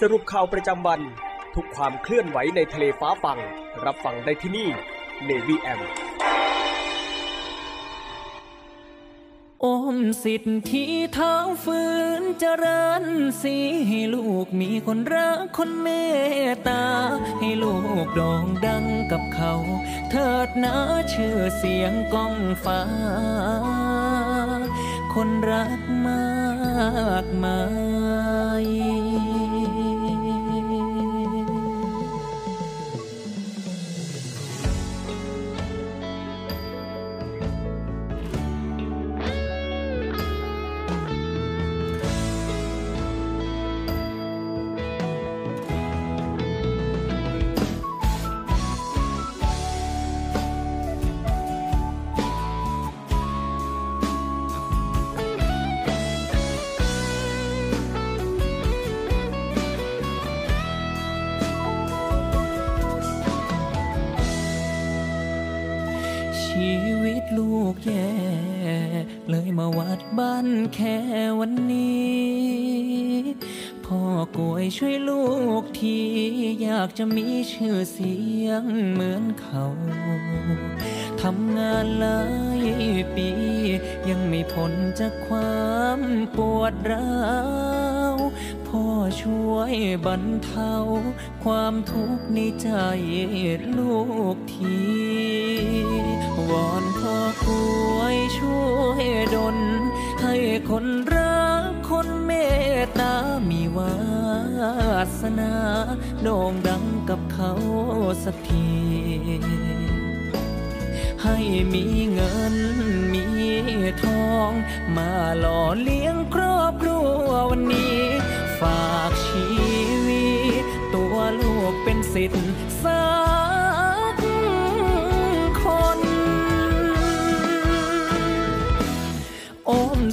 สรุปข่าวประจำวัน ทุกความเคลื่อนไหวในทะเลฟ้าฟัง รับฟังได้ที่นี่ Navy M อมสิทธิเท้าฝืนเจริญสีให้ลูกมีคนรักคนเมตตา ให้ลูกโด่งดังกับเขา เถิดนะชื่อเสียงก้องฟ้า คนรักมากมาย บ้านแค่วันนี้ พ่อกวยช่วยลูกทีอยากจะมีชื่อเสียงเหมือนเขาทำงานหลายปี ยังไม่พ้นจากความปวดร้าวพ่อช่วยบรรเทา ความทุกข์ในใจลูกทีวอนพ่อกวยช่วยดล ให้คนรักคนเมตตา มีวาสนาโด่งดังกับเขาสักที ให้มีเงินมีทอง มาหล่อเลี้ยงครอบครัววันนี้ ฝากชีวิต ตัวลูกเป็นสิทธิ์สา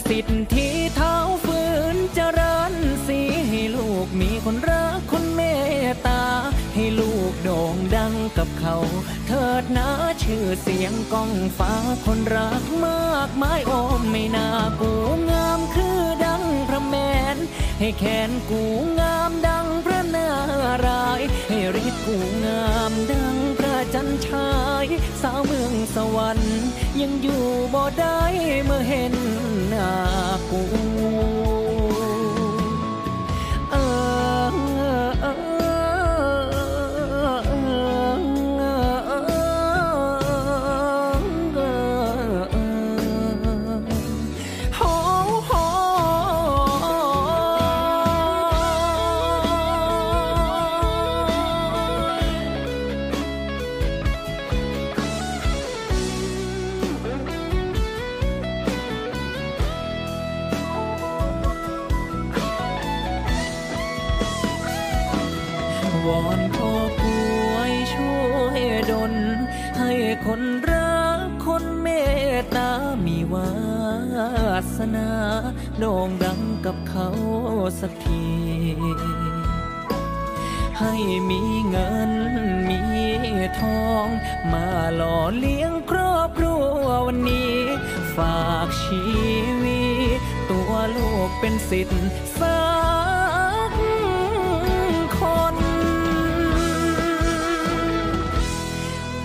สิทธิ์ที่เท้าฝืนเจริญสีให้ลูกมีคนรักคนเมตตา ให้ลูกโด่งดังกับเขา เถิดนะชื่อเสียงก้องฟ้าคนรักมากมายโอมไม่น่ากูงามคือดังพระแมน ให้แขนกูงามดังพระนาราย ให้ฤทธิ์กูงามดังพระ จันชาย สาวเมืองสวรรค์ ยังอยู่บ่ได้เมื่อเห็นหน้ากู สักที ให้มีเงินมีทอง มาหล่อเลี้ยงครอบครัววันนี้ ฝากชีวิตตัวลูกเป็นสิทธิ์สักคน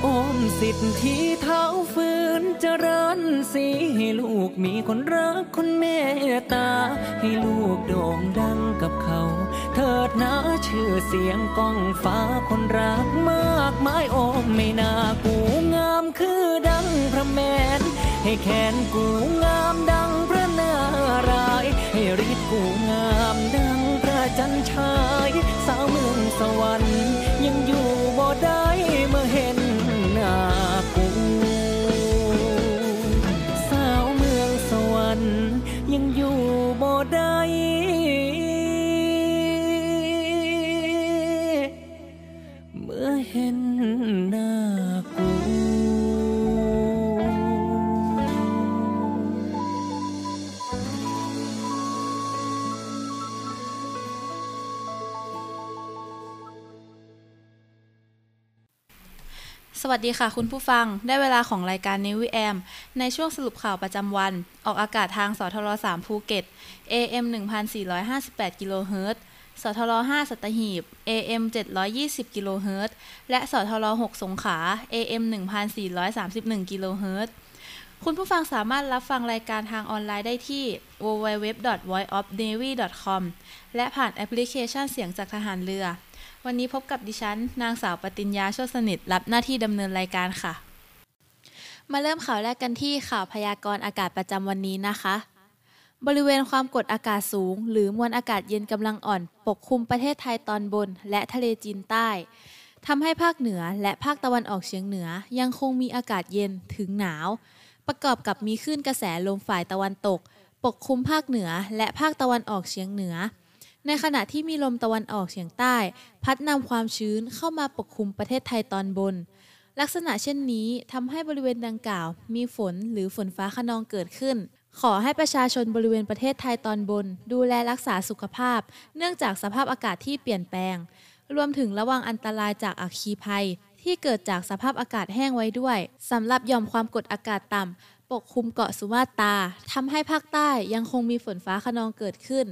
อมสิทธิ์ที่เท้าฟื้น สีให้ลูกมีคนรักคนเมตตา ให้ลูกโด่งดังกับเขา เถิดนะชื่อเสียงก้องฟ้าคนรักมากมายโอมไม่น่ากูงามคือดังพระแมน ให้แขนกูงามดังพระนารายให้ฤทธิ์กูงามดังพระจันทรายสาวเมืองสวรรค์ยังอยู่ วัสดีค่ะคุณผู้ฟัง ได้เวลาของรายการ n นวิแอมในช่วงสรุปข่าวประจำวัน ออกอากาศทางสทร3ภูเก็ต AM 1458กิโลเฮิรตซ์สทร5สัตหีบ AM 720กิโลเฮิรตซ์และสทร6สงขลา AM 1431กิโลเฮิรตซ์คุณผู้ฟังสามารถรับฟังรายการทางออนไลน์ได้ที่ www.voiceofnavy.com และผ่านแอปพลิเคชันเสียงจากทหารเรือ วันนี้พบกับดิฉัน นางสาวปติญญาโชติสนิทรับหน้าที่ดำเนินรายการค่ะ มาเริ่มข่าวแรกกันที่ข่าวพยากรณ์อากาศประจำวันนี้นะคะ บริเวณความกดอากาศสูง หรือมวลอากาศเย็นกำลังอ่อน ปกคลุมประเทศไทยตอนบน และทะเลจีนใต้ทำให้ภาคเหนือและภาคตะวันออกเฉียงเหนือ ยังคงมีอากาศเย็นถึงหนาว ประกอบกับมีคลื่นกระแสลมฝ่ายตะวันตก ปกคลุมภาคเหนือและภาคตะวันออกเฉียงเหนือ ในขณะที่มีลมตะวันออกเฉียงใต้ พัดนำความชื้นเข้ามาปกคลุมประเทศไทยตอนบน ลักษณะเช่นนี้ทำให้บริเวณดังกล่าว มีฝนหรือฝนฟ้าขนองเกิดขึ้น ขอให้ประชาชนบริเวณประเทศไทยตอนบน ดูแลรักษาสุขภาพ เนื่องจากสภาพอากาศที่เปลี่ยนแปลง รวมถึงระวังอันตรายจากอัคคีภัย ที่เกิดจากสภาพอากาศแห้งไว้ด้วยสำหรับย่อมความกดอากาศต่ำปกคลุมเกาะสุมาตราทำให้ภาคใต้ยังคงมีฝนฟ้าขนองเกิดขึ้น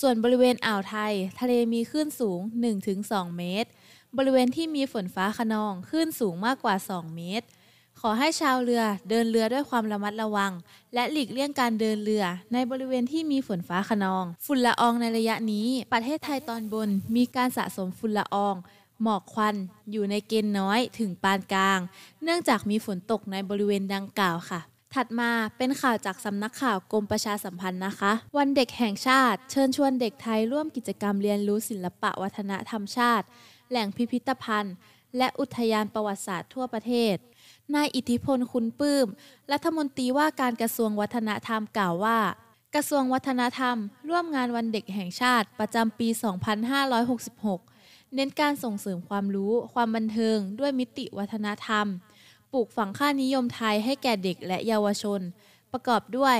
ส่วนบริเวณอ่าวไทย ทะเลมีคลื่นสูง 1-2 เมตร บริเวณที่มีฝนฟ้าขนองคลื่นสูงมากกว่า 2 เมตร ขอให้ชาวเรือเดินเรือด้วยความระมัดระวัง และหลีกเลี่ยงการเดินเรือ ในบริเวณที่มีฝนฟ้าขนอง ฝุ่นละอองในระยะนี้ ประเทศไทยตอนบนมีการสะสมฝุ่นละอองหมอกควันอยู่ในเกณฑ์น้อยถึงปานกลาง เนื่องจากมีฝนตกในบริเวณดังกล่าวค่ะ ถัดมาเป็นข่าวจากสำนักข่าวกรมประชาสัมพันธ์นะคะ วันเด็กแห่งชาติ เชิญชวนเด็กไทยร่วมกิจกรรมเรียนรู้ศิลปะวัฒนธรรมชาติ แหล่งพิพิธภัณฑ์ และอุทยานประวัติศาสตร์ทั่วประเทศนายอิทธิพลคุณปื้ม รัฐมนตรีว่าการกระทรวงวัฒนธรรมกล่าวว่า กระทรวงวัฒนธรรม ร่วมงานวันเด็กแห่งชาติประจำปี 2566 เน้นการส่งเสริมความรู้ ความบันเทิง ด้วยมิติวัฒนธรรม ปลูกฝังค่านิยมไทยให้แก่เด็กและเยาวชน ประกอบด้วย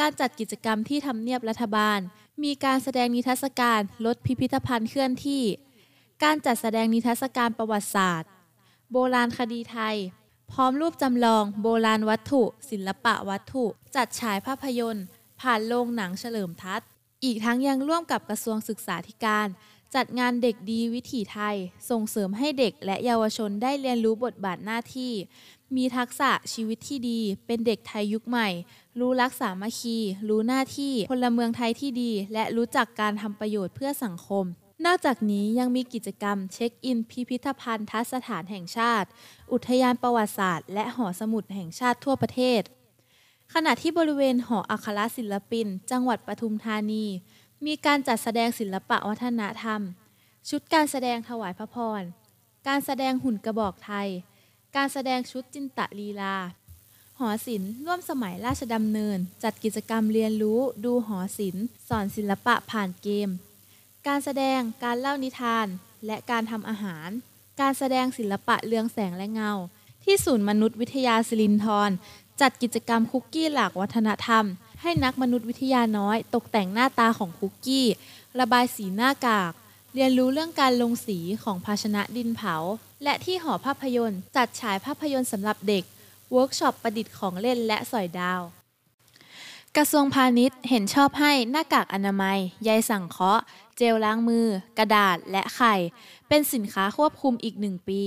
การจัดกิจกรรมที่ทำเนียบรัฐบาล มีการแสดงนิทรรศการรถพิพิธภัณฑ์เคลื่อนที่ การจัดแสดงนิทรรศการประวัติศาสตร์ โบราณคดีไทย พร้อมรูปจำลอง โบราณวัตถุ ศิลปะวัตถุ จัดฉายภาพยนตร์ ผ่านโรงหนังเฉลิมทัศน์ อีกทั้งยังร่วมกับกระทรวงศึกษาธิการ จัดงานเด็กดีวิถีไทย ส่งเสริมให้เด็กและเยาวชนได้เรียนรู้บทบาทหน้าที่ มีทักษะชีวิตที่ดี เป็นเด็กไทยยุคใหม่ รู้รักสามัคคี รู้หน้าที่พลเมืองไทยที่ดี และรู้จักการทำประโยชน์เพื่อสังคม นอกจากนี้ยังมีกิจกรรมเช็คอินพิพิธภัณฑ์ทัศฐานแห่งชาติ อุทยานประวัติศาสตร์ และหอสมุดแห่งชาติทั่วประเทศ ขณะที่บริเวณหออัครศิลปิน จังหวัดปทุมธานี มีการจัดแสดงศิลปะวัฒนธรรม ชุดการแสดงถวายพระพร การแสดงหุ่นกระบอกไทย การแสดงชุดจินตะลีลา หอศิลป์ร่วมสมัยราชดำเนิน จัดกิจกรรมเรียนรู้ดูหอศิลป์ สอนศิลปะผ่านเกม การแสดงการเล่านิทาน และการทำอาหาร การแสดงศิลปะเรืองแสงและเงา ที่ศูนย์มานุษยวิทยาสิรินธรจัดกิจกรรมคุกกี้หลากวัฒนธรรม ให้นักมานุษยวิทยาน้อย ตกแต่งหน้าตาของคุกกี้ ระบายสีหน้ากาก เรียนรู้เรื่องการลงสีของภาชนะดินเผา และที่หอภาพยนตร์ จัดฉายภาพยนตร์สำหรับเด็ก เวิร์กช็อปประดิษฐ์ของเล่นและสอยดาว กระทรวงพาณิชย์เห็นชอบให้หน้ากากอนามัยใยสังเคราะห์ เจลล้างมือ กระดาษและไข่ เป็นสินค้าควบคุมอีกหนึ่งปี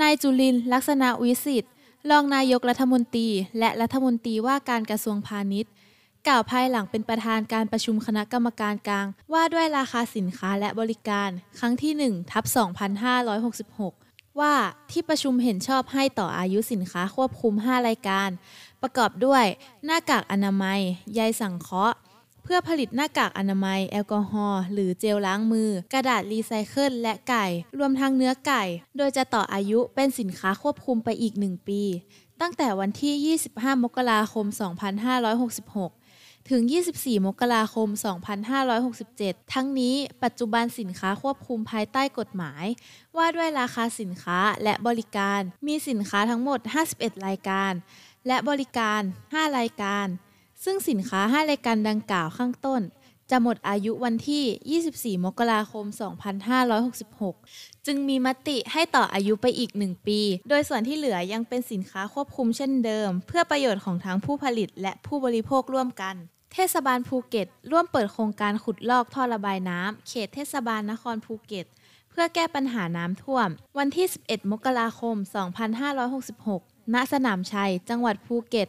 นายจุลินลักษณะวิสิทธิ์ รองนายกรัฐมนตรี และรัฐมนตรีว่าการกระทรวงพาณิชย์ กล่าวภายหลังเป็นประธานการประชุมคณะกรรมการกลาง ว่าด้วยราคาสินค้าและบริการ ครั้งที่1ทับ2566 ว่าที่ประชุมเห็นชอบให้ต่ออายุสินค้าควบคุม 5 รายการ ประกอบด้วย หน้ากากอนามัย ใยสังเคราะห์ เพื่อผลิตหน้ากากอนามัย แอลกอฮอล์หรือเจลล้างมือ กระดาษรีไซเคิลและไก่ รวมทั้งเนื้อไก่ โดยจะต่ออายุเป็นสินค้าควบคุมไปอีก 1 ปี ตั้งแต่วันที่ 25 มกราคม 2566ถึง 24 มกราคม 2567 ทั้งนี้ปัจจุบันสินค้าควบคุมภายใต้กฎหมาย ว่าด้วยราคาสินค้าและบริการ มีสินค้าทั้งหมด 51 รายการ และบริการ 5 รายการ ซึ่งสินค้า 5 รายการดังกล่าวข้างต้น จะหมดอายุวันที่ 24 มกราคม 2566 จึงมีมติให้ต่ออายุไปอีก 1 ปี โดยส่วนที่เหลือยังเป็นสินค้าควบคุมเช่นเดิม เพื่อประโยชน์ของทั้งผู้ผลิตและผู้บริโภคร่วมกันเทศบาลภูเก็ต ร่วมเปิดโครงการขุดลอกท่อระบายน้ำเขตเทศบาลนครภูเก็ต เพื่อแก้ปัญหาน้ำท่วม วันที่ 11 มกราคม 2566 ณ สนามชัย จังหวัดภูเก็ต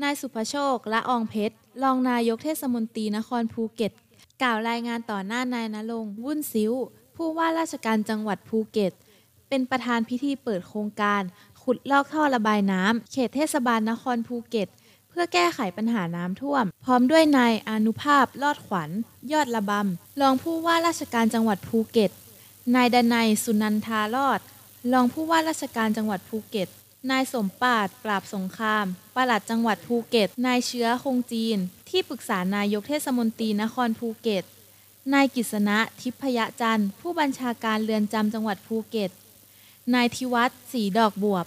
นายสุภโชค ละอองเพชร รองนายกเทศมนตรีนครภูเก็ต กล่าวรายงานต่อหน้านายณรงค์วุ่นซิ้ว ผู้ว่าราชการจังหวัดภูเก็ต เป็นประธานพิธีเปิดโครงการ ขุดลอกท่อระบายน้ำ เขตเทศบาลนครภูเก็ต เพื่อแก้ไขปัญหาน้ำท่วม พร้อมด้วยนายอานุภาพ รอดขวัญ ยอดระบำ รองผู้ว่าราชการจังหวัดภูเก็ต นายดนัยสุนันทารอด รองผู้ว่าราชการจังหวัดภูเก็ต นายสมปราชญ์ ปราบสงคราม ปลัดจังหวัดภูเก็ต นายเชื้อคงจีน ที่ปรึกษานายกเทศมนตรีนครภูเก็ต นายกิษณะทิพยจันทร์ ผู้บัญชาการเรือนจำจังหวัดภูเก็ต นายทิวัฒน์ศรีดอกบวบ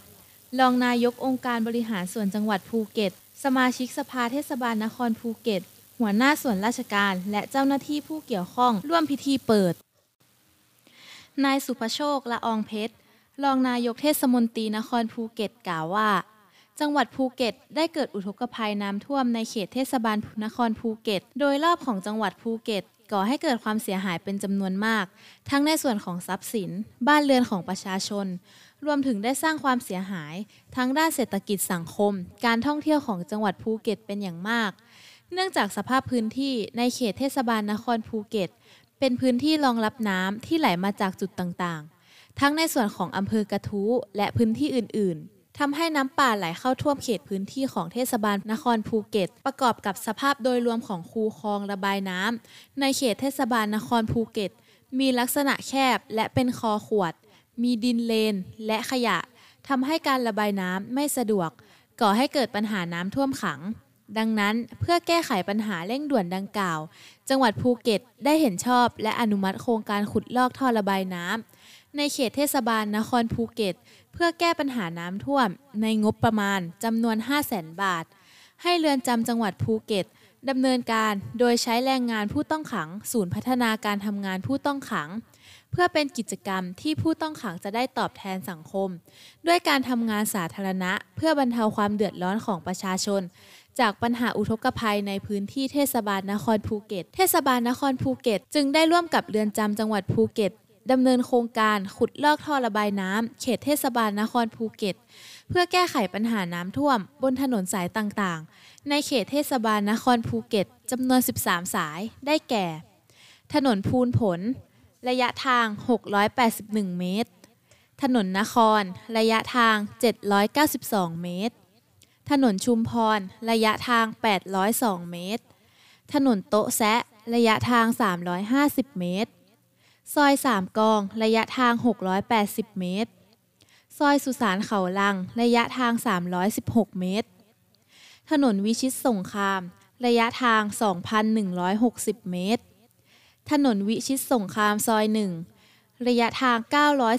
รองนายกองค์การบริหารส่วนจังหวัดภูเก็ต สมาชิกสภาเทศบาลนครภูเก็ต หัวหน้าส่วนราชการ และเจ้าหน้าที่ผู้เกี่ยวข้องร่วมพิธีเปิด นายสุภโชคละอองเพชร รองนายกเทศมนตรีนครภูเก็ตกล่าวว่า จังหวัดภูเก็ตได้เกิดอุทกภัยน้ำท่วมในเขตเทศบาลนครภูเก็ต โดยรอบของจังหวัดภูเก็ตก่อให้เกิดความเสียหายเป็นจำนวนมาก ทั้งในส่วนของทรัพย์สิน บ้านเรือนของประชาชน รวมถึงได้สร้างความเสียหาย ทั้งด้านเศรษฐกิจสังคม การท่องเที่ยวของจังหวัดภูเก็ตเป็นอย่างมาก เนื่องจากสภาพพื้นที่ในเขตเทศบาลนครภูเก็ต เป็นพื้นที่รองรับน้ำที่ไหลมาจากจุดต่างๆ ทั้งในส่วนของอำเภอกระทู้และพื้นที่อื่น ๆทำให้น้ำป่าไหลเข้าท่วมเขตพื้นที่ของเทศบาลนครภูเก็ต ประกอบกับสภาพโดยรวมของคูคลองระบายน้ำในเขตเทศบาลนครภูเก็ต มีลักษณะแคบและเป็นคอขวด มีดินเลนและขยะทำให้การระบายน้ำไม่สะดวก ก่อให้เกิดปัญหาน้ำท่วมขัง ดังนั้นเพื่อแก้ไขปัญหาเร่งด่วนดังกล่าว จังหวัดภูเก็ตได้เห็นชอบและอนุมัติโครงการขุดลอกท่อระบายน้ำ ในเขตเทศบาลนครภูเก็ต เพื่อแก้ปัญหาน้ำท่วม ในงบประมาณจำนวน 5 0 0แสนบาท ให้เรือนจำจังหวัดภูเก็ตดำเนินการโดยใช้แรงงานผู้ต้องขัง ศูนย์พัฒนาการทำงานผู้ต้องขัง เพื่อเป็นกิจกรรมที่ผู้ต้องขังจะได้ตอบแทนสังคม ด้วยการทำงานสาธารณะ เพื่อบรรเทาความเดือดร้อนของประชาชน จากปัญหาอุทกภัยในพื้นที่เทศบาลนครภูเก็ต เทศบาลนครภูเก็ต จึงได้ร่วมกับเรือนจำจังหวัดภูเก็ต ดำเนินโครงการขุดลอกท่อระบายน้ำเขตเทศบาลนครภูเก็ต เพื่อแก้ไขปัญหาน้ำท่วม บนถนนสายต่างๆ ในเขตเทศบาลนครภูเก็ตจำนวน 13 สายได้แก่ ถนนพูนผล ระยะทาง 681 เมตร ถนนนคร ระยะทาง 792 เมตร ถนนชุมพร ระยะทาง 802 เมตร ถนนโต๊ะแซะ ระยะทาง 350 เมตร ซอยสามกอง ระยะทาง 680 เมตร ซอยสุสานเขาลัง ระยะทาง 316 เมตร ถนนวิชิตสงคราม ระยะทาง 2,160 เมตร ถนนวิชิตสงครามซอย1ระยะทาง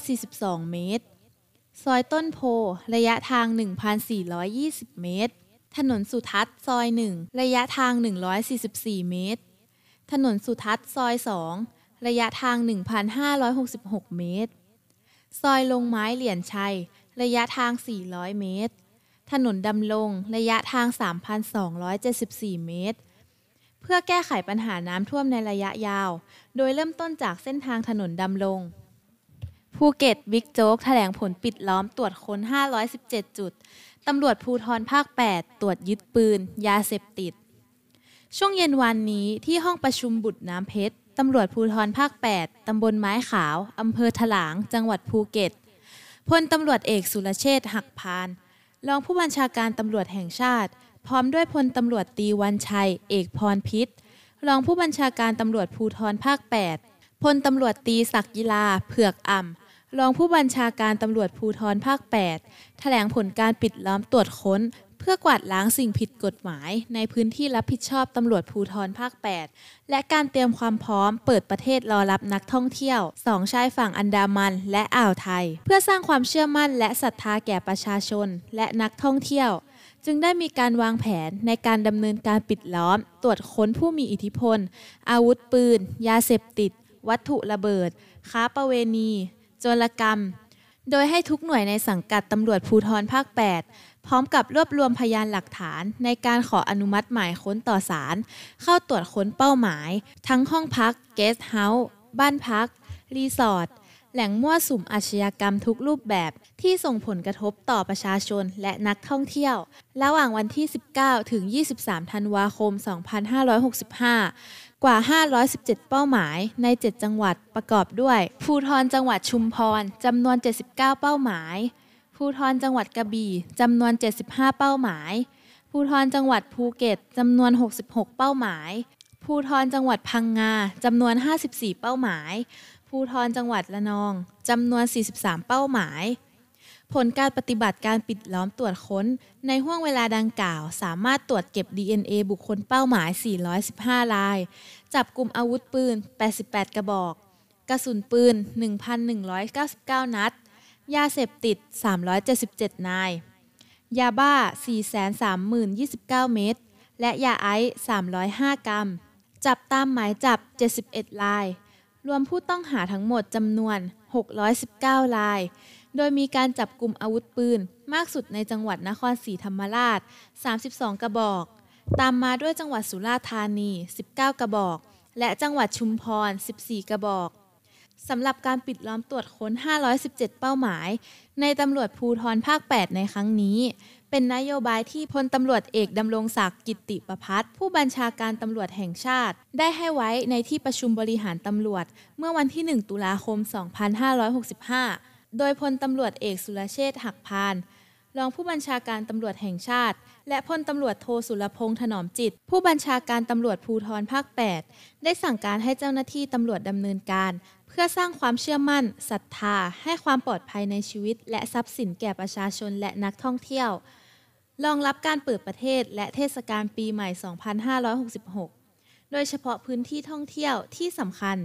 942 เมตร ซอยต้นโพ ระยะทาง 1,420 เมตรถถนนสุทัศน์ซอย 1 ระยะทาง 144 เมตร ถนนสุทัศน์ซอย 2 ระยะทาง 1,566 เมตร ซอยลงไม้เหรียญชัย ระยะทาง 400 เมตร ถนนดำลง ระยะทาง 3,274 เมตร เพื่อแก้ไขปัญหาน้ำท่วมในระยะยาว โดยเริ่มต้นจากเส้นทางถนนดำรง ภูเก็ตบิ๊กโจ๊กแถลงผลปิดล้อมตรวจค้น 517 จุด ตำรวจภูธรภาค 8 ตรวจยึดปืน ยาเสพติด ช่วงเย็นวันนี้ที่ห้องประชุมบุษย์น้ำเพชร ตำรวจภูธรภาค 8 ตำบลไม้ขาว อำเภอถลาง จังหวัดภูเก็ต พลตำรวจเอกสุรเชษฐ์หักพาน รองผู้บัญชาการตำรวจแห่งชาติ พร้อมด้วยพลตำรวจตีวันชัย เอกพรพิษ รองผู้บัญชาการตำรวจภูทรภาค 8 พลตำรวจตีศักดิ์ยีลา เผือกอ่ำ รองผู้บัญชาการตำรวจภูทรภาค 8 แถลงผลการปิดล้อมตรวจค้น พื่อกวาดล้างสิ่งผิดกฎหมาย ในพื้นที่รับผิดชอบตำรวจภูทรภาค 8 และการเตรียมความพร้อมเปิดประเทศรอรับนักท่องเที่ยวสองชายฝั่งอันดามันและอ่าวไทย เพื่อสร้างความเชื่อมั่นและศรัทธาแก่ประชาชน และนักท่องเที่ยว จึงได้มีการวางแผนในการดำเนินการปิดล้อม ตรวจค้นผู้มีอิทธิพล อาวุธปืน ยาเสพติด วัตถุระเบิด ค้าประเวณี โจรกรรม โดยให้ทุกหน่วยในสังกัดตำรวจภูทรภาค 8 พร้อมกับรวบรวมพยานหลักฐานในการขออนุมัติหมายค้นต่อศาลเข้าตรวจค้นเป้าหมาย ทั้งห้องพักเกสต์เฮาส์บ้านพัก รีสอร์ทแหล่งมั่วสุมอาชญากรรมทุกรูปแบบที่ส่งผลกระทบต่อประชาชนและนักท่องเที่ยว ระหว่างวันที่ 19 ถึง 23 ธันวาคม 2565 กว่า 517 เป้าหมายใน 7 จังหวัดประกอบด้วย ภูธรจังหวัดชุมพรจำนวน 79 เป้าหมาย ภูธรจังหวัดกระบี่จำนวน 75 เป้าหมาย ภูทรจังหวัดภูเก็ตจำนวน 66 เป้าหมาย ภูทรจังหวัดพังงาจำนวน 54 เป้าหมาย ภูทรจังหวัดระนองจำนวน 43 เป้าหมายผลการปฏิบัติการปิดล้อมตรวจค้น ในห่วงเวลาดังกล่าว สามารถตรวจเก็บ DNA บุคคลเป้าหมาย 415 ราย จับกลุ่มอาวุธปืน 88 กระบอก กระสุนปืน 1,199 นัด ยาเสพติด 377 นาย ยาบ้า 430,029 เม็ด และยาไอซ์ 305 กรัม จับตามหมายจับ 71 ราย รวมผู้ต้องหาทั้งหมดจำนวน 619 ราย โดยมีการจับกลุ่มอาวุธปืนมากสุดในจังหวัดนครศรีธรรมราช 32 กระบอก ตามมาด้วยจังหวัดสุราษฎร์ธานี 19 กระบอก และจังหวัดชุมพร 14 กระบอกสำหรับการปิดล้อมตรวจค้น 517 เป้าหมาย ในตำรวจภูทรภาค 8 ในครั้งนี้ เป็นนโยบายที่พลตำรวจเอกดำรงศักดิ์กิติประพัฒผู้บัญชาการตำรวจแห่งชาติ ได้ให้ไว้ในที่ประชุมบริหารตำรวจ เมื่อวันที่ 1 ตุลาคม 2565 โดยพลตำรวจเอกสุรเชษฐ์หักพาน รองผู้บัญชาการตำรวจแห่งชาติ และพลตำรวจโทสุรพงษ์ถนอมจิต ผู้บัญชาการตำรวจภูธรภาค 8 ได้สั่งการให้เจ้าหน้าที่ตำรวจดำเนินการ เพื่อสร้างความเชื่อมั่นศรัทธา ให้ความปลอดภัยในชีวิต และทรัพย์สินแก่ประชาชนและนักท่องเที่ยว รองรับการเปิดประเทศและเทศกาลปีใหม่ 2566 โดยเฉพาะพื้นที่ท่องเที่ยวที่สำคัญ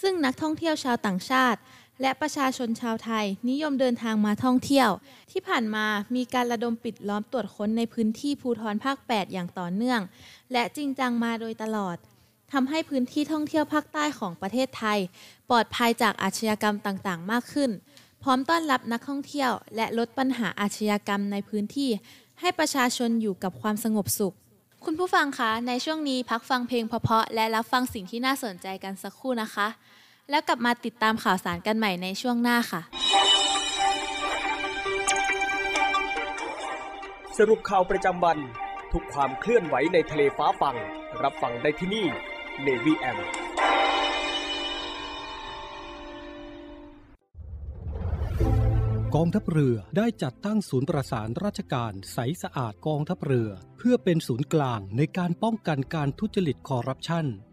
ซึ่งนักท่องเที่ยวชาวต่างชาติ และประชาชนชาวไทย นิยมเดินทางมาท่องเที่ยว ที่ผ่านมามีการระดมปิดล้อมตรวจค้นในพื้นที่ภูทรภาค 8 อย่างต่อเนื่อง และจริงจังมาโดยตลอดทำให้พื้นที่ท่องเที่ยวภาคใต้ของประเทศไทย ปลอดภัยจากอาชญากรรมต่างๆ มากขึ้น พร้อมต้อนรับนักท่องเที่ยว และลดปัญหาอาชญากรรมในพื้นที่ ให้ประชาชนอยู่กับความสงบสุข คุณผู้ฟังคะในช่วงนี้พักฟังเพลงเพราะๆและรับฟังสิ่งที่น่าสนใจกันสักครู่นะคะ แล้วกลับมาติดตามข่าวสารกันใหม่ในช่วงหน้าค่ะ สรุปข่าวประจำวัน ทุกความเคลื่อนไหวในทะเลฟ้าฟัง รับฟังได้ที่นี่ Navy M กองทัพเรือได้จัดตั้งศูนย์ประสานราชการใสสะอาดกองทัพเรือ เพื่อเป็นศูนย์กลางในการป้องกันการทุจริตคอร์รัปชัน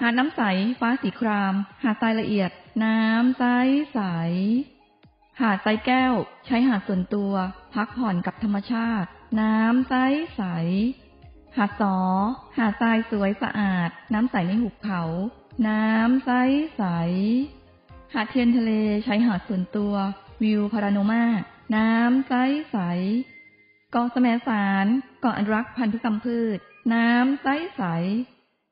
หาดน้ำใส ฟ้าสีคราม หาดทรายละเอียด น้ำใสใส หาดทรายแก้ว ใช้หาดส่วนตัว พักผ่อนกับธรรมชาติ น้ำใสใส หาดสอ หาดทรายสวยสะอาด น้ำใสในหุบเขา น้ำใสใส หาดเทียนทะเล ใช้หาดส่วนตัว วิวพาราโนมา น้ำใสใสเกาะแสมสารเกาะอนุรักษ์พันธุกรรมพืช น้ำใสใส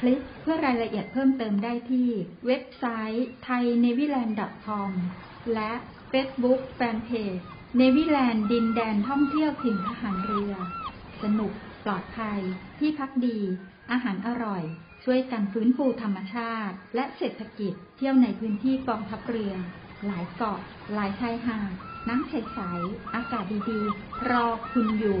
คลิกเพื่อรายละเอียดเพิ่มเติมได้ที่เว็บไซต์ thainewiland.com และ Facebook Fanpage เนวิแลนด์ดินแดนท่องเที่ยวถิ่นทหารเรือ สนุก ปลอดภัย ที่พักดี อาหารอร่อย ช่วยกันฟื้นฟูธรรมชาติ และเศรษฐกิจ เที่ยวในพื้นที่กองทัพเรือ หลายเกาะ หลายชายหาด น้ำใสๆ อากาศดีๆ รอคุณอยู่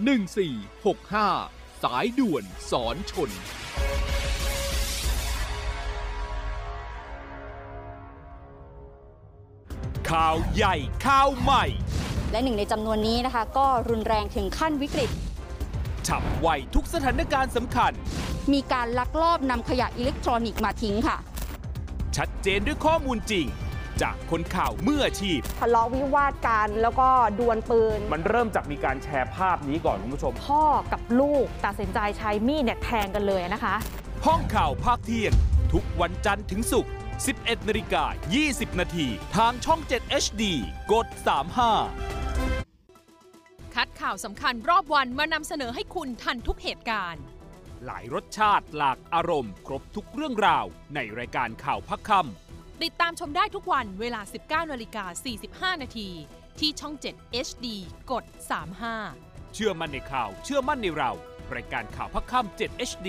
1465 สายด่วนสอนชน ข่าวใหญ่ข่าวใหม่ และหนึ่งในจำนวนนี้นะคะ ก็รุนแรงถึงขั้นวิกฤต ฉับไวทุกสถานการณ์สำคัญ มีการลักลอบนำขยะอิเล็กทรอนิกส์มาทิ้งค่ะ ชัดเจนด้วยข้อมูลจริง จากคนข่าวมืออาชีพ ทะเลาะวิวาทกันแล้วก็ดวลปืน มันเริ่มจากมีการแชร์ภาพนี้ก่อนคุณผู้ชม พ่อกับลูกตัดสินใจใช้มีดเนี่ยแทงกันเลยนะคะ ห้องข่าวภาคเที่ยง ทุกวันจันทร์ถึงศุกร์ 11นาฬิกา20 นาที ทางช่อง 7 HD กด 35คัดข่าวสำคัญรอบวันมานำเสนอให้คุณทันทุกเหตุการณ์ หลายรสชาติหลากอารมณ์ ครบทุกเรื่องราว ในรายการข่าวพักคำ ติดตามชมได้ทุกวันเวลา 19นาฬิกา45 นาที ที่ช่อง 7 HD กด 35 เชื่อมั่นในข่าว เชื่อมั่นในเรา รายการข่าวพักค่ำ7 HD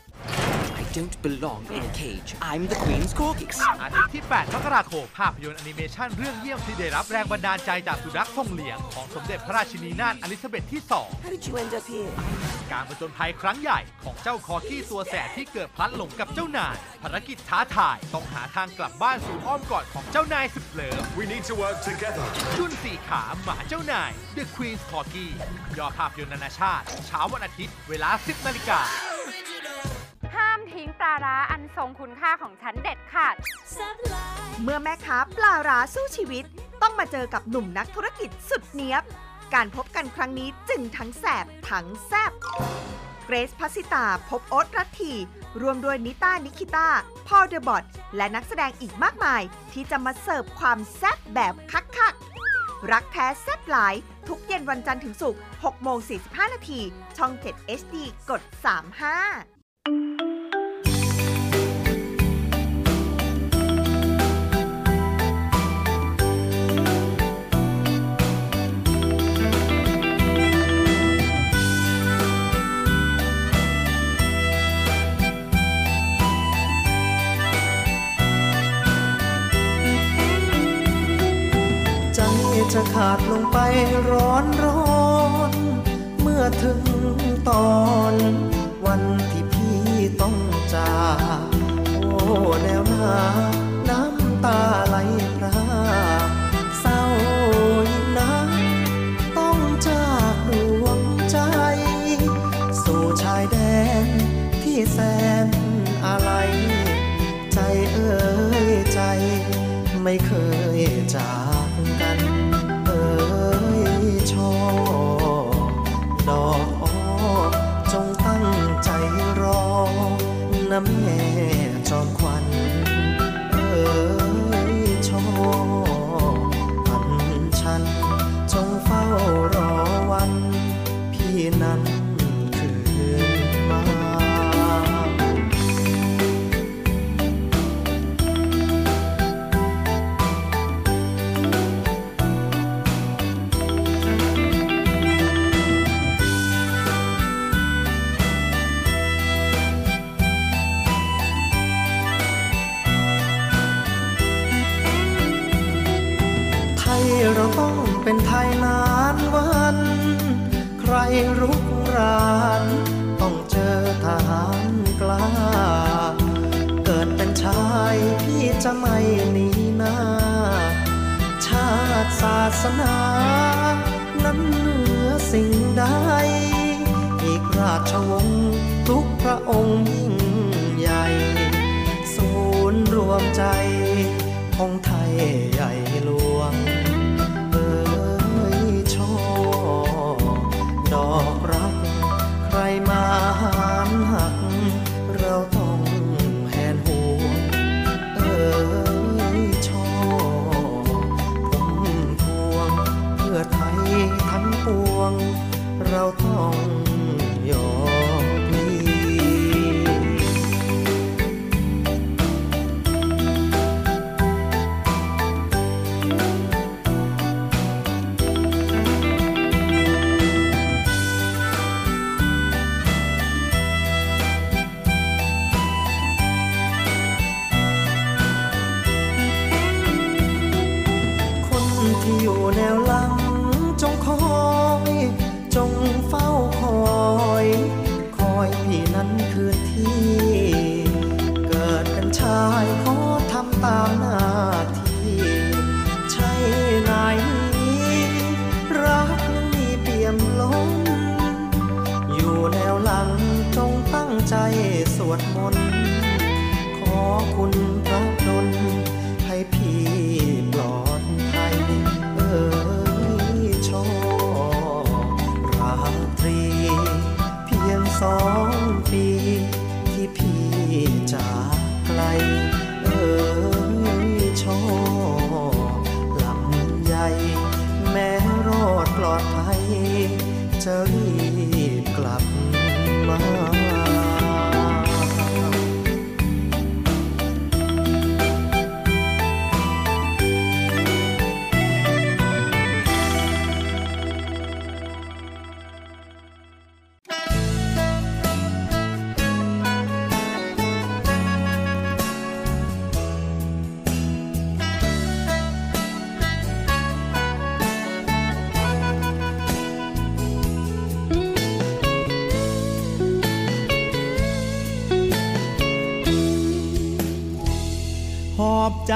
I don't belong in a cage. I'm the Queen's Corgi. อาทิตย์ที่ 8 มกราคม ภาพยนตร์แอนิเมชันเรื่องเยี่ยมที่ได้รับแรงบันดาลใจจากสุนัขทรงเลี้ยงของสมเด็จพระราชินีนาถเอลิซาเบธที่ How did you end up here? 2การผจญภัยครั้งใหญ่ของเจ้าคอร์กี้ตัวแสบที่เกิดพลัดหลงกับเจ้านาย ภารกิจท้าทาย ต้องหาทางกลับบ้านสู่อ้อมกอดของเจ้านายสุด love We need to work together. จุ้นสี่ขาหมาเจ้านาย The Queen's Corgi ยอดภาพยนตร์นานาชาติ เช้าวันอาทิตย์ เวลา 10นาฬิกา ห้ามทิ้งปลาร้าอันทรงคุณค่าของฉันเด็ดขาด เมื่อแม่ค้าปลาร้าสู้ชีวิต ต้องมาเจอกับหนุ่มนักธุรกิจสุดเนี้ยบ การพบกันครั้งนี้จึงทั้งแสบทั้งแซบเกรซพัสิตาพบโอ๊ตรัตทีรวมด้วยนิต้านิคิต้าพอลเดอะบอทและนักแสดงอีกมากมาย ที่จะมาเสิร์ฟความแซบแบบคักๆรักแท้แซบหลาย ทุกเย็นวันจันทร์ถึงศุกร์6โมง45 นาที ช่อง 7 HD กด 35 จจะขาดลงไปร้อนร้อน เมื่อถึงตอนวัน แล้วนะน้ำตาไหล รรุกราน ต้องเจอทหารกล้า เกิดเป็นชายพี่จะไม่หนีหน้า ชาติศาสนา นั้นเหนือสิ่งใด อีกราชวงศ์ทุกพระองค์ยิ่งใหญ่ ศูนย์รวมใจ ใจสวดมนต์ขอคุณพระดลให้พี่ปลอดภัยเอ่ยชอราตรี เพียงสอง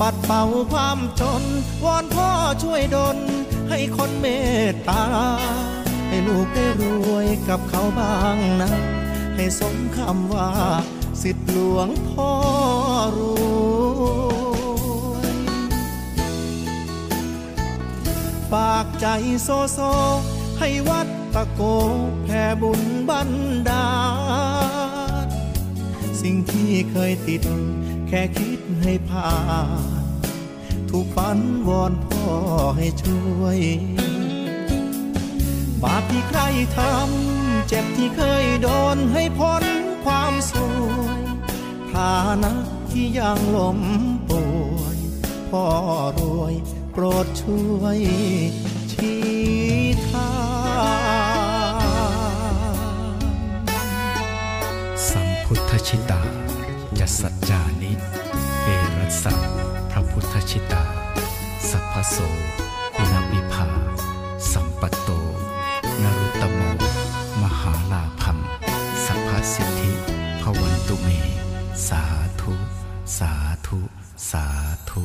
ปัดเป่าความจน วอนพ่อช่วยดลให้คนเมตตา ให้ลูกได้รวยกับเขาบ้างนะ ให้สมคำว่า สิทธิหลวงพ่อรวยฝากใจโซโซ ให้วัดตะโกแผ่บุญบันดาลสิ่งที่เคยติด แค่คิดให้ผ่าน ถูกฝันวอนพ่อให้ช่วย บาปที่ใครทำ เจ็บที่เคยโดนให้พ้นความสวยฐานะที่ยังล้มป่วย พ่อรวยโปรดช่วยชี้ทางสัมพุทธชิตา สัจจานิเอรัสสะพระพุทธชิตา สัพพโสอุณวิภา สัมปัตโต นรุตตโม มหาลาพัง สัพพสิทธิพวันตุเม สาธุ สาธุ สาธุ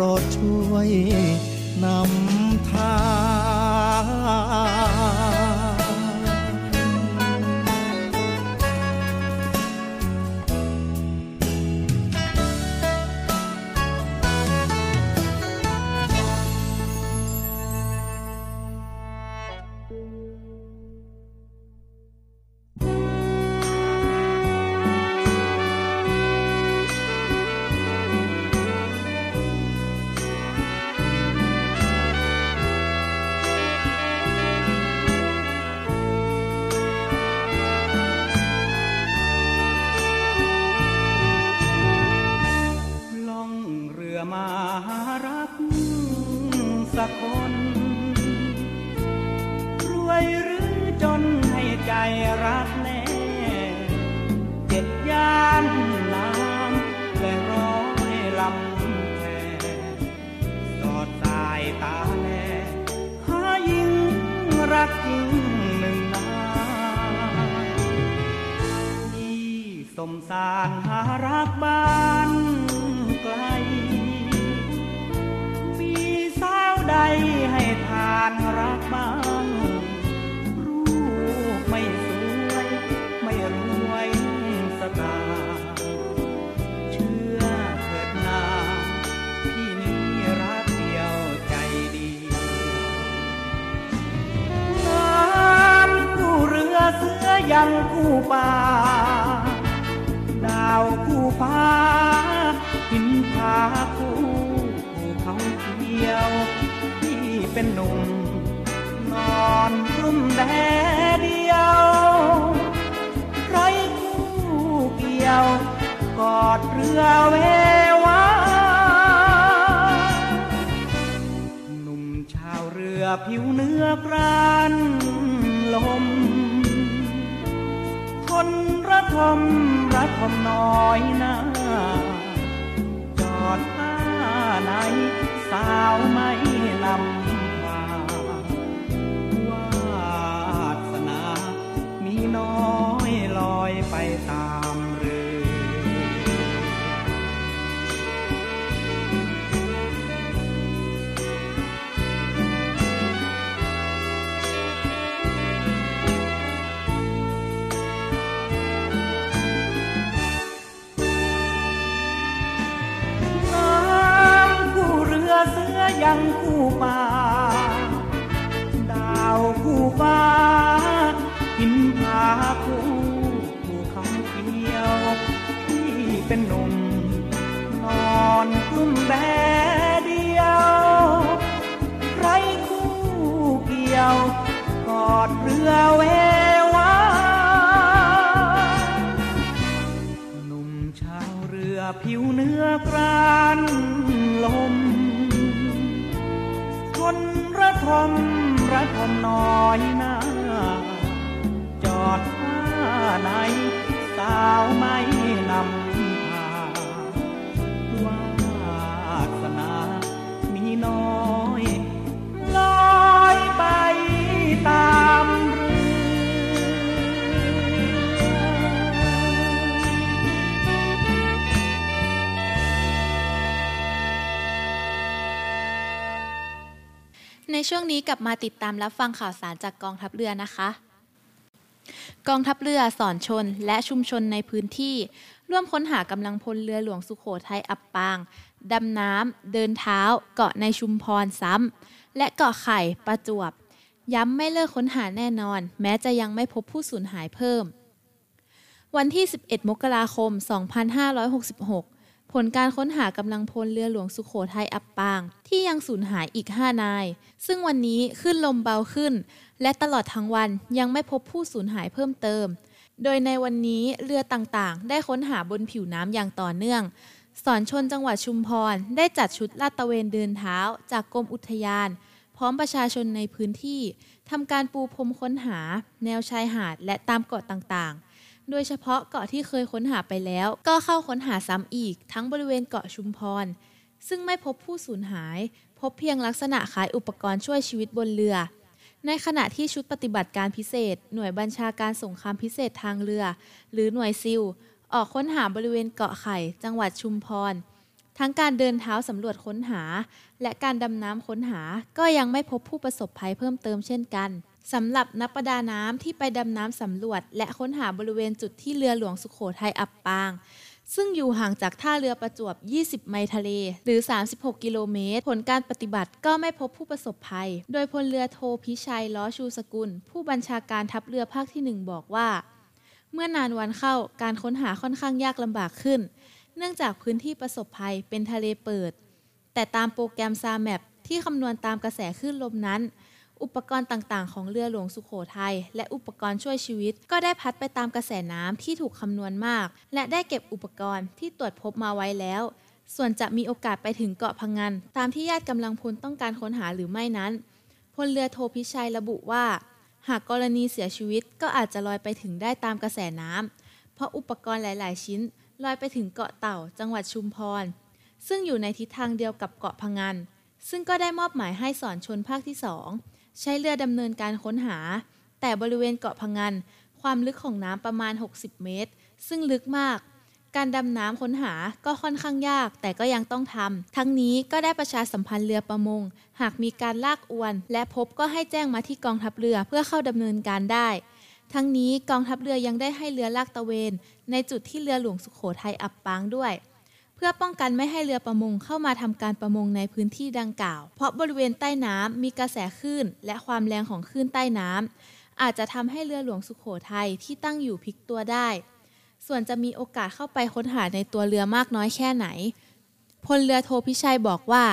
รดช่วยนำทาง ระทมระทมน้อยหน้า จอดท่าไหนสาวไม่นำ ยังคู่ป่า ดาวคู่ฟ้าหินพาคู่คู่คำเขียวที่เป็นหนุ่มนอนกุ้มแบเดียว ใครคู่เกี่ยว กอดเรือเววาหนุ่มชาวเรือผิวเนื้อกรานลม ระทมรัฐน้อยหน้า จอดท่าไหน สาวไม่นำ ช่วงนี้กลับมาติดตามรับฟังข่าวสารจากกองทัพเรือนะคะ กองทัพเรือสอนชนและชุมชนในพื้นที่ ร่วมค้นหากำลังพลเรือหลวงสุโขทัยอับปาง ดำน้ำ เดินเท้า เกาะในชุมพรซ้ำ และเกาะไข่ประจวบ ย้ำไม่เลิกค้นหาแน่นอน แม้จะยังไม่พบผู้สูญหายเพิ่ม วันที่ 11 มกราคม 2566 ผลการค้นหากำลังพลเรือหลวงสุโขทัยอับปาง ที่ยังสูญหายอีก 5 นาย ซึ่งวันนี้ขึ้นลมเบาขึ้น และตลอดทั้งวันยังไม่พบผู้สูญหายเพิ่มเติม โดยในวันนี้เรือต่างๆ ได้ค้นหาบนผิวน้ำอย่างต่อเนื่อง สอนชนจังหวัดชุมพร ได้จัดชุดลาดตระเวนเดินเท้า จากกรมอุทยาน พร้อมประชาชนในพื้นที่ทำการปูพรมค้นหา แนวชายหาดและตามเกาะต่างๆ โดยเฉพาะเกาะที่เคยค้นหาไปแล้ว ก็เข้าค้นหาซ้ำอีก ทั้งบริเวณเกาะชุมพร ซึ่งไม่พบผู้สูญหาย พบเพียงลักษณะคล้ายอุปกรณ์ช่วยชีวิตบนเรือ ในขณะที่ชุดปฏิบัติการพิเศษ หน่วยบัญชาการสงครามพิเศษทางเรือ หรือหน่วยซิล ออกค้นหาบริเวณเกาะไข่ จังหวัดชุมพร ทั้งการเดินเท้าสำรวจค้นหา และการดำน้ำค้นหา ก็ยังไม่พบผู้ประสบภัยเพิ่มเติมเช่นกัน สำหรับนักประดาน้ำที่ไปดำน้ำสำรวจ และค้นหาบริเวณจุดที่เรือหลวงสุขโขทัยอับปาง ซึ่งอยู่ห่างจากท่าเรือประจวบ 20 ไมล์ทะเล หรือ 36 กิโลเมตร ผลการปฏิบัติก็ไม่พบผู้ประสบภัย โดยพลเรือโทพิชัย ล้อชูสกุล ผู้บัญชาการทัพเรือภาคที่ 1 บอกว่า เมื่อนานวันเข้าการค้นหาค่อนข้างยากลำบากขึ้น เนื่องจากพื้นที่ประสบภัยเป็นทะเลเปิด แต่ตามโปรแกรมซาแมปที่คำนวณตามกระแสคลื่นลมนั้น อุปกรณ์ต่างๆ ของเรือหลวงสุโขทัยและอุปกรณ์ช่วยชีวิต ก็ได้พัดไปตามกระแสน้ำที่ถูกคำนวณมาก และได้เก็บอุปกรณ์ที่ตรวจพบมาไว้แล้ว ส่วนจะมีโอกาสไปถึงเกาะพังงานตามที่ญาติกำลังพลต้องการค้นหาหรือไม่นั้นพลเรือโทพิชัยระบุว่า หากกรณีเสียชีวิตก็อาจจะลอยไปถึงได้ตามกระแสน้ำเพราะอุปกรณ์หลาย ๆ ชิ้นลอยไปถึงเกาะเต่า จังหวัดชุมพร ซึ่งอยู่ในทิศทางเดียวกับเกาะพังงานซึ่งก็ได้มอบหมายให้สอนชนภาคที่2 ใช้เรือดำเนินการค้นหา แต่บริเวณเกาะพังงานความลึกของน้ำประมาณ 60 เมตร ซึ่งลึกมาก การดำน้ำค้นหาก็ค่อนข้างยาก แต่ก็ยังต้องทำ ทั้งนี้ก็ได้ประชาสัมพันธ์เรือประมง หากมีการลากอวน และพบก็ให้แจ้งมาที่กองทัพเรือเพื่อเข้าดำเนินการได้ ทั้งนี้กองทัพเรือยังได้ให้เรือลากตะเวน ในจุดที่เรือหลวงสุขโขทัยอับปางด้วย เพื่อป้องกันไม่ให้เรือประมงเข้ามาทำการประมงในพื้นที่ดังกล่าว เพราะบริเวณใต้น้ำมีกระแสคลื่น และความแรงของคลื่นใต้น้ำอาจจะทำให้เรือหลวงสุขโขทัยที่ตั้งอยู่พลิกตัวได้ ส่วนจะมีโอกาสเข้าไปค้นหาในตัวเรือมากน้อยแค่ไหนพลเรือโทพิชัยบอกว่า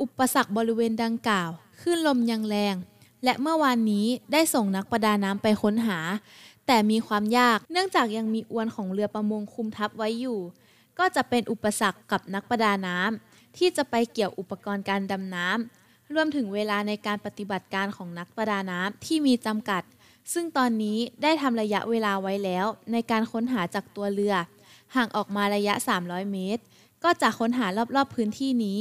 อุปสรรคบริเวณดังกล่าวคลื่นลมยังแรง และเมื่อวานนี้ได้ส่งนักประดาน้ำไปค้นหา แต่มีความยากเนื่องจากยังมีอวนของเรือประมงคุมทับไว้อยู่ ก็จะเป็นอุปสรรคกับนักประดาน้ำที่จะไปเกี่ยวอุปกรณ์การดำน้ำรวมถึงเวลาในการปฏิบัติการของนักประดาน้ำที่มีจำกัด ซึ่งตอนนี้ได้ทำระยะเวลาไว้แล้ว ในการค้นหาจากตัวเรือ ห่างออกมาระยะ 300 เมตร ก็จะค้นหารอบๆพื้นที่นี้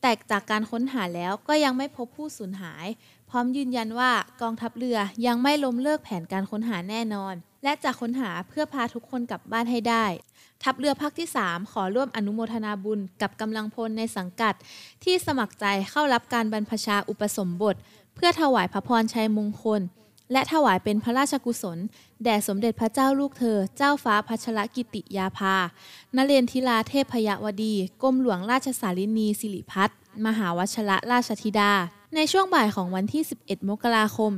แต่จากการค้นหาแล้วก็ยังไม่พบผู้สูญหาย พร้อมยืนยันว่ากองทัพเรือยังไม่ล้มเลิกแผนการค้นหาแน่นอน และจะค้นหาเพื่อพาทุกคนกลับบ้านให้ได้ ทัพเรือภาคที่ 3 ขอร่วมอนุโมทนาบุญกับกำลังพลในสังกัด ที่สมัครใจเข้ารับการบรรพชาอุปสมบท เพื่อถวายพระพรชัยมงคล และถวายเป็นพระราชกุศล แด่สมเด็จพระเจ้าลูกเธอ เจ้าฟ้าพัชรกิติยาภานเรนทิลาเทพพยวดีกรมหลวงราชสารินีสิริพัฒน์มหาวชระราชธิดา ในช่วงบ่ายของวันที่ 11 มกราคม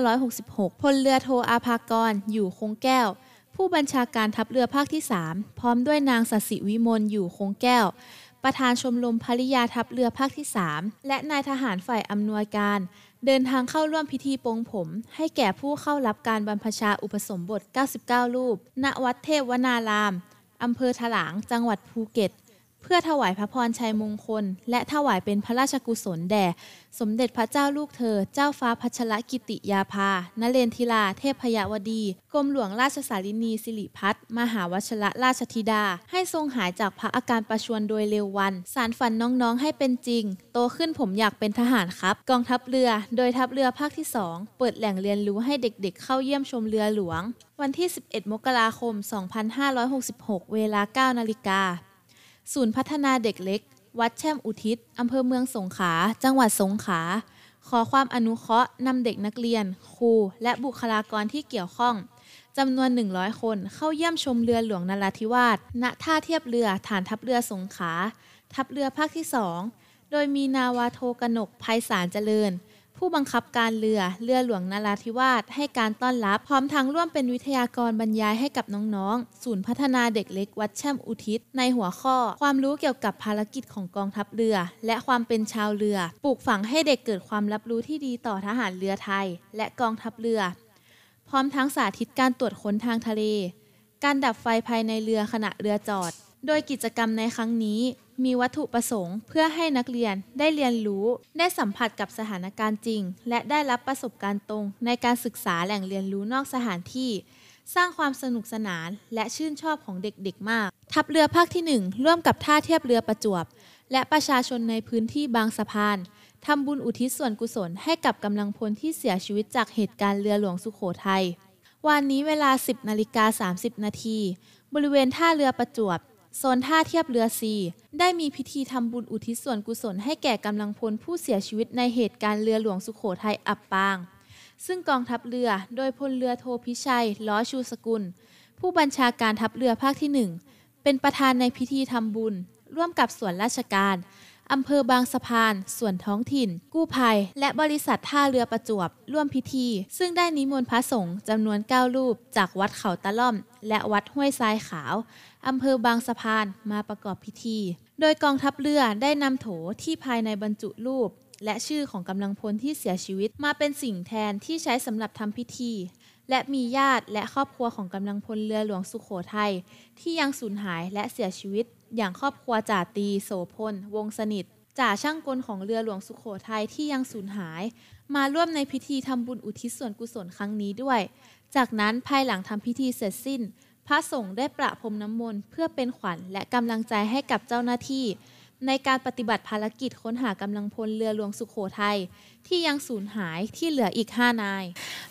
2566 พลเรือโทอาภากร อยู่คงแก้ว ผู้บัญชาการทัพเรือภาคที่ 3 พร้อมด้วยนางสสิวิมล อยู่คงแก้ว ประธานชมรมภริยาทัพเรือภาคที่ 3 และนายทหารฝ่ายอำนวยการ เดินทางเข้าร่วมพิธีปงผม ให้แก่ผู้เข้ารับการบรรพชาอุปสมบท 99 รูป ณ วัดเทพวนาราม อำเภอถลาง จังหวัดภูเก็ต เพื่อถวายพระพรชัยมงคล และถวายเป็นพระราชกุศลแด่ สมเด็จพระเจ้าลูกเธอ เจ้าฟ้าพัชรกิติยาภานเรนทิลา เทพพยวดี กรมหลวงราชสารินีสิริพัฒน์มหาวชระราชธิดา ให้ทรงหายจากพระอาการประชวรโดยเร็ววัน สารฝันน้องๆให้เป็นจริง โตขึ้นผมอยากเป็นทหารครับ กองทัพเรือ โดยทัพเรือภาคที่ 2 เปิดแหล่งเรียนรู้ให้เด็กๆ เข้าเยี่ยมชมเรือหลวง วันที่ 11 มกราคม 2566 เวลา 9 นาฬิกา ศูนย์พัฒนาเด็กเล็ก วัดแช่มอุทิศอำเภอเมืองสงขลาจังหวัดสงขลาขอความอนุเคราะห์นำเด็กนักเรียน ครู และบุคลากรที่เกี่ยวข้องจำนวน 100 คนเข้าเยี่ยมชมเรือหลวงนราธิวาสณท่าเทียบเรือฐานทัพเรือสงขลาทัพเรือภาคที่ 2 โดยมีนาวาโทกนกภัยสารเจริญ ผู้บังคับการเรือเรือหลวงนราธิวาสให้การต้อนรับ พร้อมทั้งร่วมเป็นวิทยากรบรรยายให้กับน้องๆ ศูนย์พัฒนาเด็กเล็กวัดแช่มอุทิศ ในหัวข้อ ความรู้เกี่ยวกับภารกิจของกองทัพเรือ และความเป็นชาวเรือ ปลูกฝังให้เด็กเกิดความรับรู้ที่ดีต่อทหารเรือไทย และกองทัพเรือ พร้อมทั้งสาธิตการตรวจค้นทางทะเล การดับไฟภายในเรือขณะเรือจอด โดยกิจกรรมในครั้งนี้ มีวัตถุประสงค์ เพื่อให้นักเรียนได้เรียนรู้ ได้สัมผัสกับสถานการณ์จริง และได้รับประสบการณ์ตรง ในการศึกษาแหล่งเรียนรู้นอกสถานที่ สร้างความสนุกสนานและชื่นชอบของเด็กๆ มาก ทัพเรือภาคที่ 1 ร่วมกับท่าเทียบเรือประจวบ และประชาชนในพื้นที่บางสะพานทำบุญอุทิศส่วนกุศลให้กับกำลังพลที่เสียชีวิตจากเหตุการณ์เรือหลวงสุโขทัยวันนี้เวลา 10นาฬิกา30 นาที บริเวณท่าเรือประจวบ โซนท่าเทียบเรือซีได้มีพิธีทำบุญอุทิศส่วนกุศลให้แก่กำลังพลผู้เสียชีวิตในเหตุการณ์เรือหลวงสุโขทัยอับปาง ซึ่งกองทัพเรือโดยพลเรือโทพิชัย ล้อชูสกุล ผู้บัญชาการทัพเรือภาคที่ 1 เป็นประธานในพิธีทำบุญ ร่วมกับส่วนราชการอำเภอบางสะพาน ส่วนท้องถิ่น กู้ภัย และบริษัทท่าเรือประจวบ ร่วมพิธี ซึ่งได้นิมนต์พระสงฆ์จำนวน 9 รูป จากวัดเขาตะล่อม และวัดห้วยทรายขาว อำเภอบางสะพานมาประกอบพิธี โดยกองทัพเรือได้นำโถที่ภายในบรรจุรูป และชื่อของกำลังพลที่เสียชีวิตมาเป็นสิ่งแทนที่ใช้สำหรับทำพิธี และมีญาติและครอบครัวของกำลังพลเรือหลวงสุโขทัยที่ยังสูญหายและเสียชีวิต อย่างครอบครัวจ่าตีโสพล วงสนิทจ่าช่างกลของเรือหลวงสุโขทัยที่ยังสูญหาย มาร่วมในพิธีทำบุญอุทิศส่วนกุศลครั้งนี้ด้วย จากนั้นภายหลังทำพิธีเสร็จสิ้น ระสงฆ์ได้ประพรมน้ำมนต์เพื่อเป็นขวัญและกำลังใจให้กับเจ้าหน้าที่ ในการปฏิบัติภารกิจค้นหากำลังพลเรือหลวงสุโขทัยที่ยังสูญหายที่เหลืออีก 5 นาย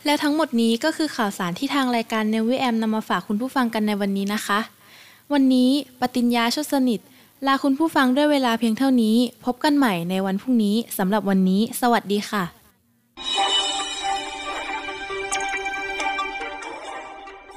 และทั้งหมดนี้ก็คือข่าวสารที่ทางรายการเนวิแอมนำมาฝากคุณผู้ฟังกันในวันนี้นะคะ วันนี้ปติญญาชดสนิทลาคุณผู้ฟังด้วยเวลาเพียงเท่านี้ พบกันใหม่ในวันพรุ่งนี้สำหรับวันนี้ สวัสดีค่ะ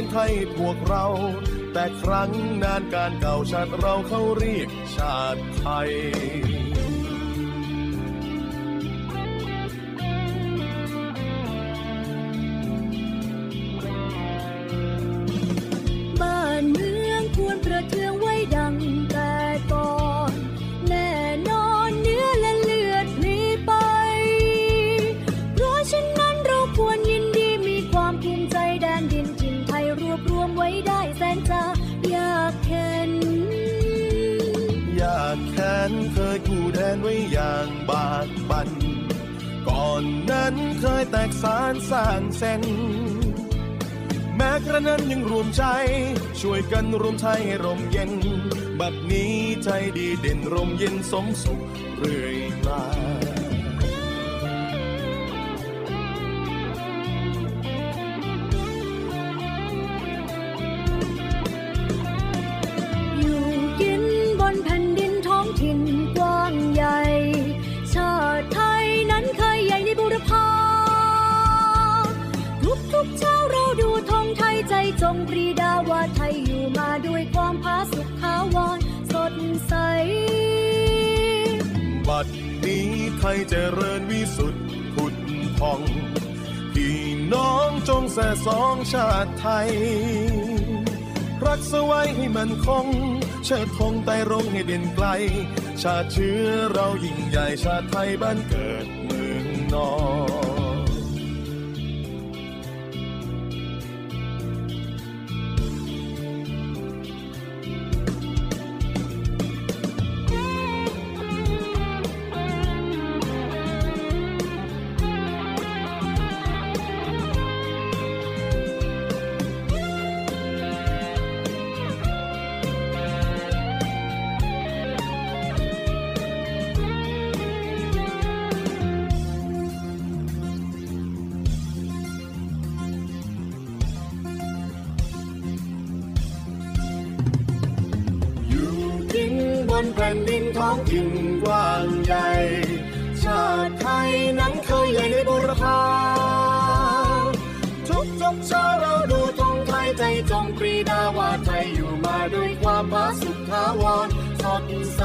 เป็นไทยพวกเรา แต่ครั้งนานการเก่าชาติเราเขาเรียกชาติไทย นั้นเคยคู่แดนไว้อย่างบากบันก่อนนั้นเคยแตกสารสร้างเส้นแม้กระนั้นยังรวมใจ ช่วยกันรวมไทยให้ร่มเย็น บัดนี้ใจดีเด่นร่มเย็นสมสุขเรื่อยมา ทุกเช้าเราดูธงไทยใจจงปรีดาว่าไทยอยู่มาด้วยความผาสุกขาวรสดใส บัดนี้ไทยเจริญวิสุทธิ์ผุดพอง พี่น้องจงแส่สองชาติไทย รักษาไว้ให้มันคง เชิดธงไต่รงให้เด่นไกล ชาติเชื้อเรายิ่งใหญ่ชาติไทยบ้านเกิดเมืองนอน ด้วยความผาสุกขาวรสดใส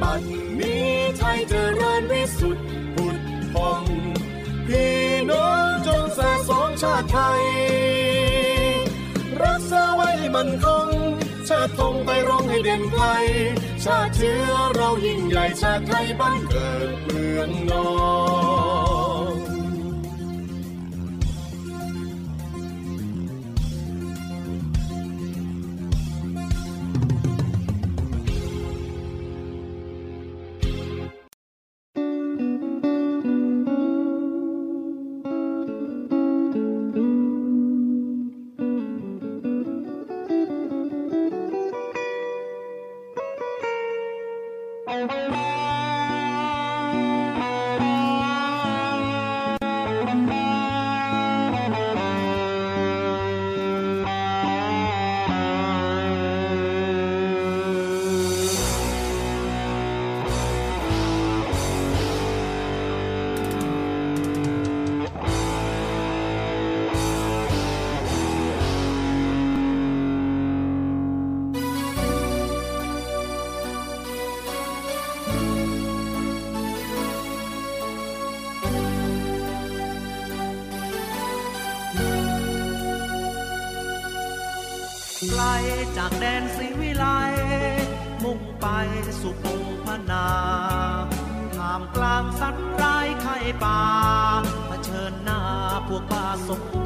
บัดนี้ไทยเจริญวิสุทธิ์ผุดพองพี่น้องจงสะสมชาติไทย รักษาไว้ให้มันคง ชาติธงไปร้องให้เด่นไกล ชาติเชื้อเรายิ่งใหญ่ชาติไทยบ้านเกิดเมืองนอน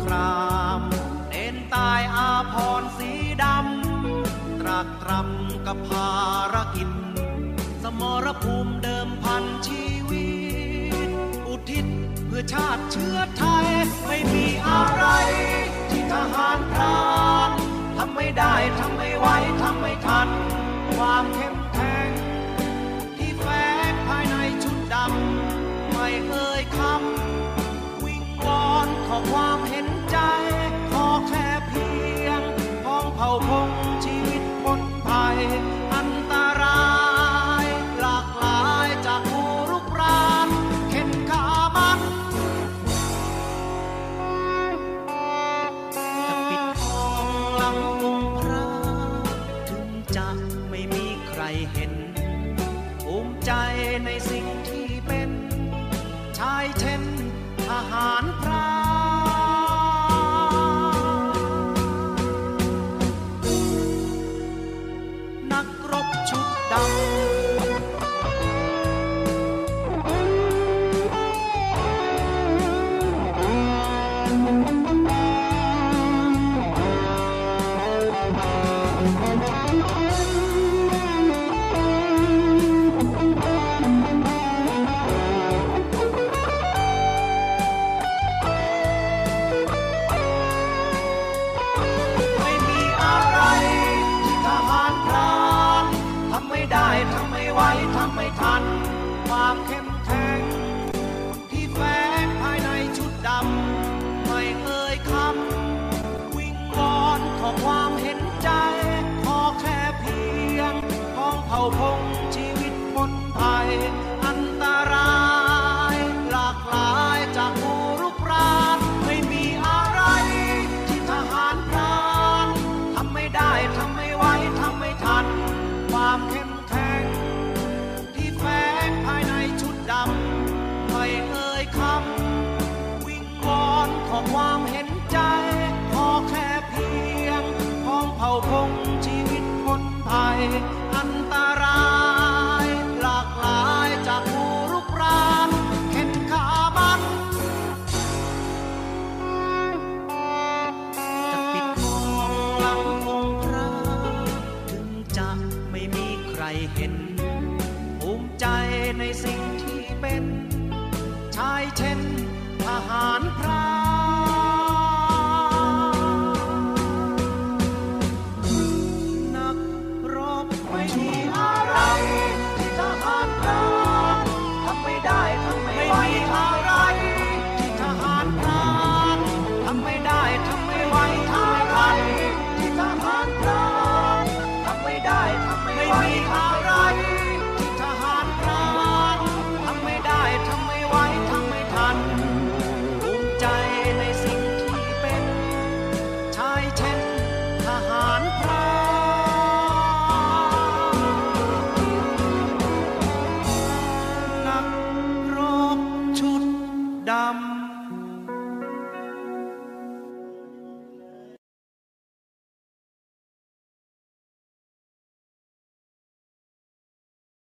ครามเน้นตายอาพรสีดำ ตรากตรำกับภารกิจ สมรภูมิเดิมพันชีวิต อุทิศเพื่อชาติเชื้อไทย ไม่มีอะไร ที่ทหารพรานทำไม่ได้ทำไม่ไหวทำไม่ทัน ความเข้มแข็งที่แฝงภายในชุดดำไม่เอ่ย ขอความเห็น 头碰